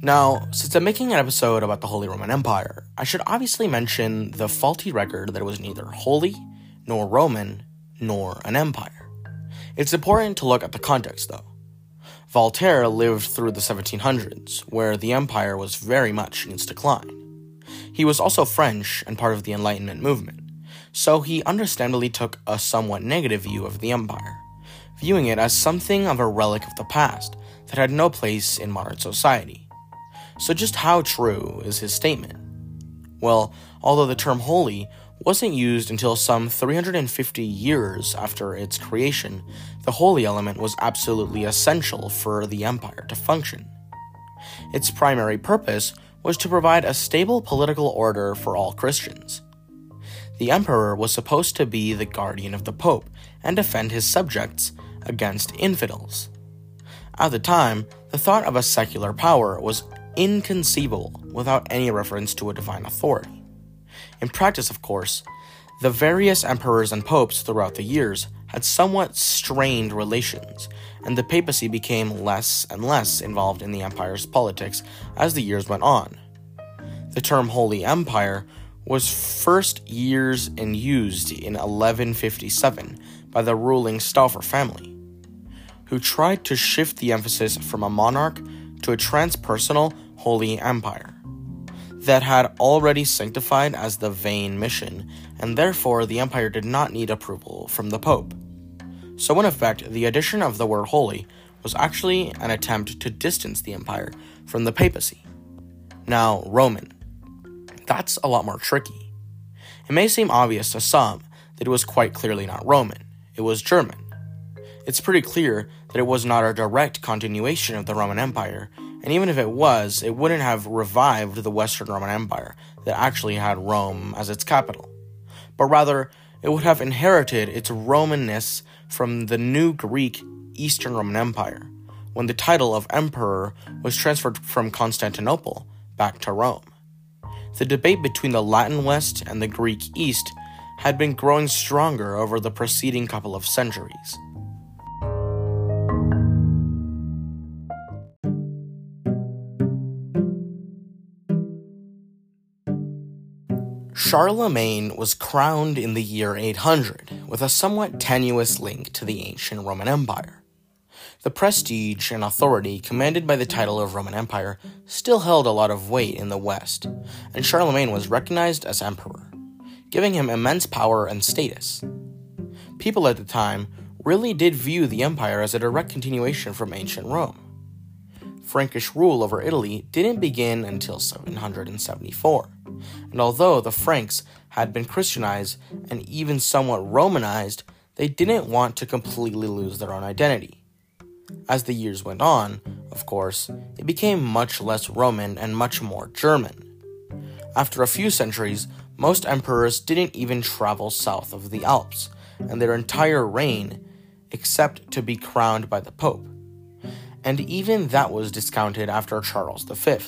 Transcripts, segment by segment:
Now, since I'm making an episode about the Holy Roman Empire, I should obviously mention the Voltaire quote that it was neither holy, nor Roman, nor an empire. It's important to look at the context, though. Voltaire lived through the 1700s, where the empire was very much in its decline. He was also French and part of the Enlightenment movement, so he understandably took a somewhat negative view of the empire, viewing it as something of a relic of the past that had no place in modern society. So, just how true is his statement? Well, although the term holy wasn't used until some 350 years after its creation, the holy element was absolutely essential for the empire to function. Its primary purpose was to provide a stable political order for all Christians. The emperor was supposed to be the guardian of the pope and defend his subjects against infidels. At the time, the thought of a secular power was inconceivable without any reference to a divine authority. In practice, of course, the various emperors and popes throughout the years had somewhat strained relations, and the papacy became less and less involved in the empire's politics as the years went on. The term Holy Empire was first years and used in 1157 by the ruling Staufer family, who tried to shift the emphasis from a monarch to a transpersonal Holy Empire that had already sanctified as the vain mission, and therefore the empire did not need approval from the Pope. So, in effect, the addition of the word holy was actually an attempt to distance the empire from the papacy. Now, Roman. That's a lot more tricky. It may seem obvious to some that it was quite clearly not Roman, it was German. It's pretty clear that it was not a direct continuation of the Roman Empire, and even if it was, it wouldn't have revived the Western Roman Empire that actually had Rome as its capital, but rather it would have inherited its Romanness from the new Greek Eastern Roman Empire, when the title of emperor was transferred from Constantinople back to Rome. The debate between the Latin West and the Greek East had been growing stronger over the preceding couple of centuries. Charlemagne was crowned in the year 800 with a somewhat tenuous link to the ancient Roman Empire. The prestige and authority commanded by the title of Roman Empire still held a lot of weight in the West, and Charlemagne was recognized as emperor, giving him immense power and status. People at the time really did view the empire as a direct continuation from ancient Rome. Frankish rule over Italy didn't begin until 774 and although the Franks had been Christianized and even somewhat Romanized, they didn't want to completely lose their own identity. As the years went on, of course, it became much less Roman and much more German. After a few centuries, most emperors didn't even travel south of the Alps, and their entire reign, except to be crowned by the Pope. And even that was discounted after Charles V.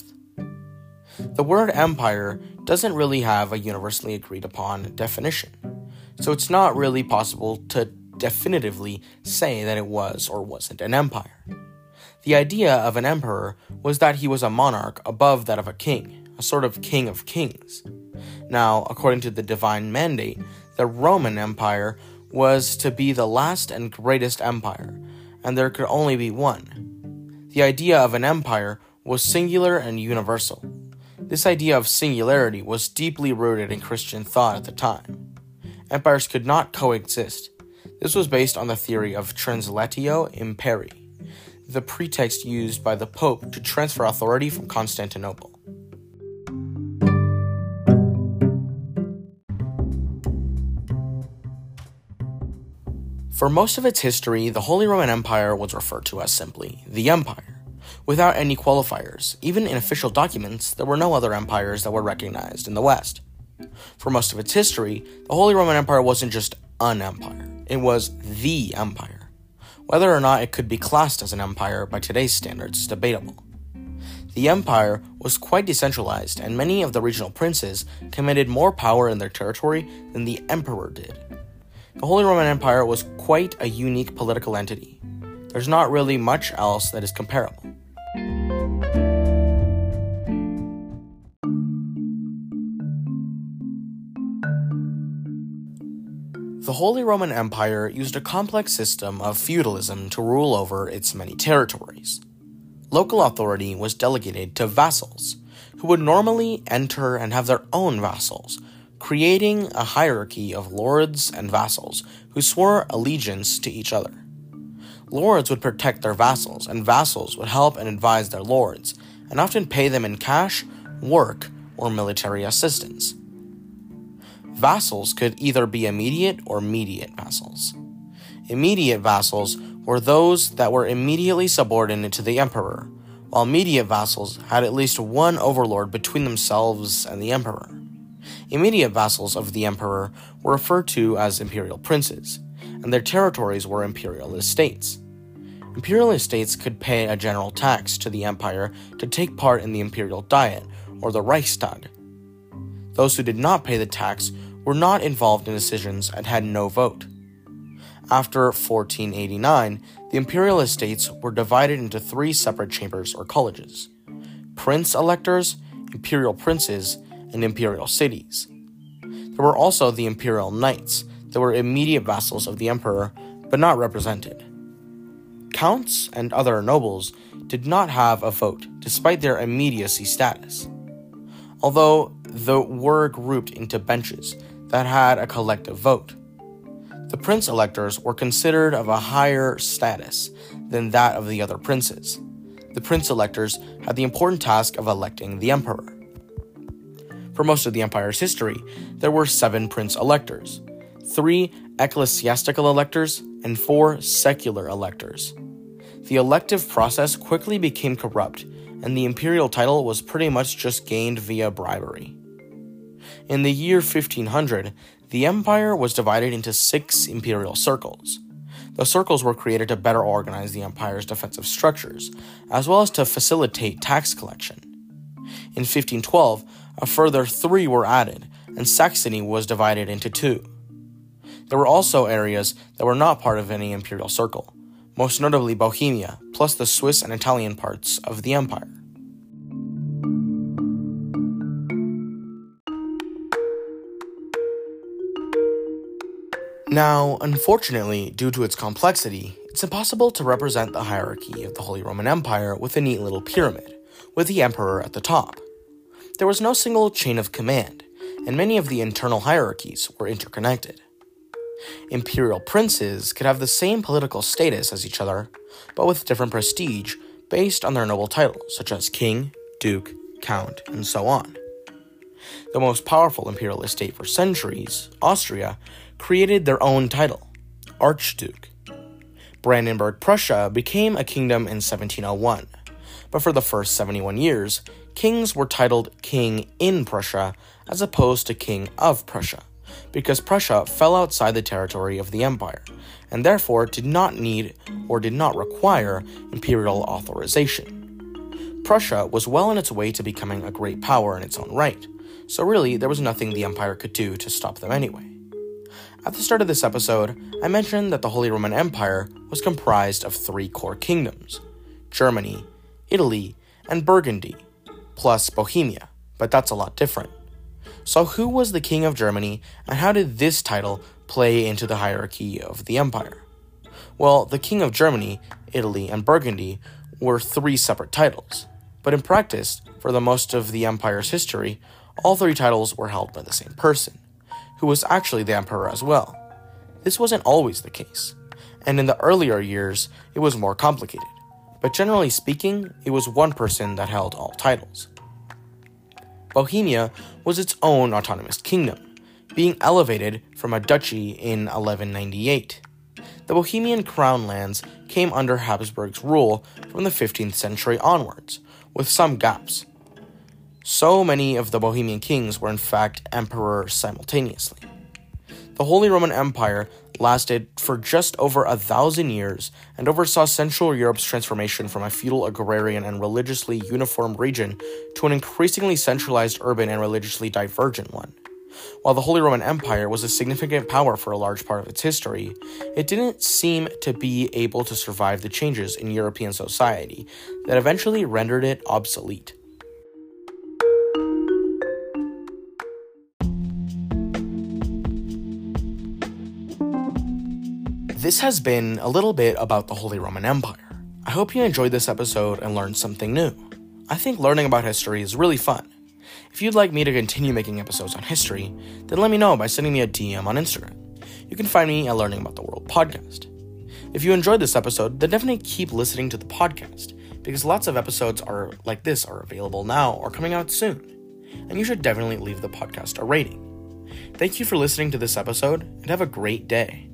The word empire doesn't really have a universally agreed upon definition, so it's not really possible to definitively say that it was or wasn't an empire. The idea of an emperor was that he was a monarch above that of a king, a sort of king of kings. Now, according to the divine mandate, the Roman Empire was to be the last and greatest empire, and there could only be one. The idea of an empire was singular and universal. This idea of singularity was deeply rooted in Christian thought at the time. Empires could not coexist. This was based on the theory of translatio imperii, the pretext used by the Pope to transfer authority from Constantinople. For most of its history, the Holy Roman Empire was referred to as simply the Empire without any qualifiers. Even in official documents, there were no other empires that were recognized in the West. For most of its history, the Holy Roman Empire wasn't just an empire, it was the empire. Whether or not it could be classed as an empire by today's standards is debatable. The empire was quite decentralized, and many of the regional princes commanded more power in their territory than the emperor did. The Holy Roman Empire was quite a unique political entity. There's not really much else that is comparable. The Holy Roman Empire used a complex system of feudalism to rule over its many territories. Local authority was delegated to vassals, who would normally enter and have their own vassals, creating a hierarchy of lords and vassals who swore allegiance to each other. Lords would protect their vassals, and vassals would help and advise their lords, and often pay them in cash, work, or military assistance. Vassals could either be immediate or mediate vassals. Immediate vassals were those that were immediately subordinate to the emperor, while mediate vassals had at least one overlord between themselves and the emperor. Immediate vassals of the emperor were referred to as imperial princes, and their territories were imperial estates. Imperial estates could pay a general tax to the empire to take part in the imperial diet, or the Reichstag. Those who did not pay the tax were not involved in decisions and had no vote. After 1489, the imperial estates were divided into three separate chambers or colleges prince electors, imperial princes, and imperial cities. There were also the imperial knights that were immediate vassals of the emperor but not represented. Counts and other nobles did not have a vote despite their immediacy status. Although they were grouped into benches that had a collective vote. The prince electors were considered of a higher status than that of the other princes. The prince electors had the important task of electing the emperor. For most of the empire's history, there were seven prince electors, three ecclesiastical electors, and four secular electors. The elective process quickly became corrupt, and the imperial title was pretty much just gained via bribery. In the year 1500, the empire was divided into six imperial circles. The circles were created to better organize the empire's defensive structures, as well as to facilitate tax collection. In 1512, a further three were added, and Saxony was divided into two. There were also areas that were not part of any imperial circle, most notably Bohemia, plus the Swiss and Italian parts of the empire. Now, unfortunately, due to its complexity, it's impossible to represent the hierarchy of the Holy Roman Empire with a neat little pyramid, with the emperor at the top. There was no single chain of command, and many of the internal hierarchies were interconnected. Imperial princes could have the same political status as each other, but with different prestige based on their noble titles, such as king, duke, count, and so on. The most powerful imperial estate for centuries, Austria, created their own title, Archduke. Brandenburg Prussia became a kingdom in 1701, but for the first 71 years, kings were titled King in Prussia as opposed to King of Prussia, because Prussia fell outside the territory of the empire, and therefore did not need or did not require imperial authorization. Prussia was well on its way to becoming a great power in its own right, so really there was nothing the empire could do to stop them anyway. At the start of this episode, I mentioned that the Holy Roman Empire was comprised of three core kingdoms Germany, Italy, and Burgundy, plus Bohemia, but that's a lot different. So, who was the King of Germany, and how did this title play into the hierarchy of the empire? Well, the King of Germany, Italy, and Burgundy were three separate titles, but in practice, for the most of the empire's history, all three titles were held by the same person who was actually the emperor as well. This wasn't always the case, and in the earlier years, it was more complicated. But generally speaking, it was one person that held all titles. Bohemia was its own autonomous kingdom, being elevated from a duchy in 1198. The Bohemian crown lands came under Habsburg's rule from the 15th century onwards, with some gaps, so many of the Bohemian kings were in fact emperors simultaneously. The Holy Roman Empire lasted for just over a thousand years and oversaw Central Europe's transformation from a feudal, agrarian, and religiously uniform region to an increasingly centralized urban and religiously divergent one. While the Holy Roman Empire was a significant power for a large part of its history, it didn't seem to be able to survive the changes in European society that eventually rendered it obsolete. This has been a little bit about the Holy Roman Empire. I hope you enjoyed this episode and learned something new. I think learning about history is really fun. If you'd like me to continue making episodes on history, then let me know by sending me a DM on Instagram. You can find me at Learning About the World podcast. If you enjoyed this episode, then definitely keep listening to the podcast because lots of episodes are like this are available now or coming out soon. And you should definitely leave the podcast a rating. Thank you for listening to this episode and have a great day.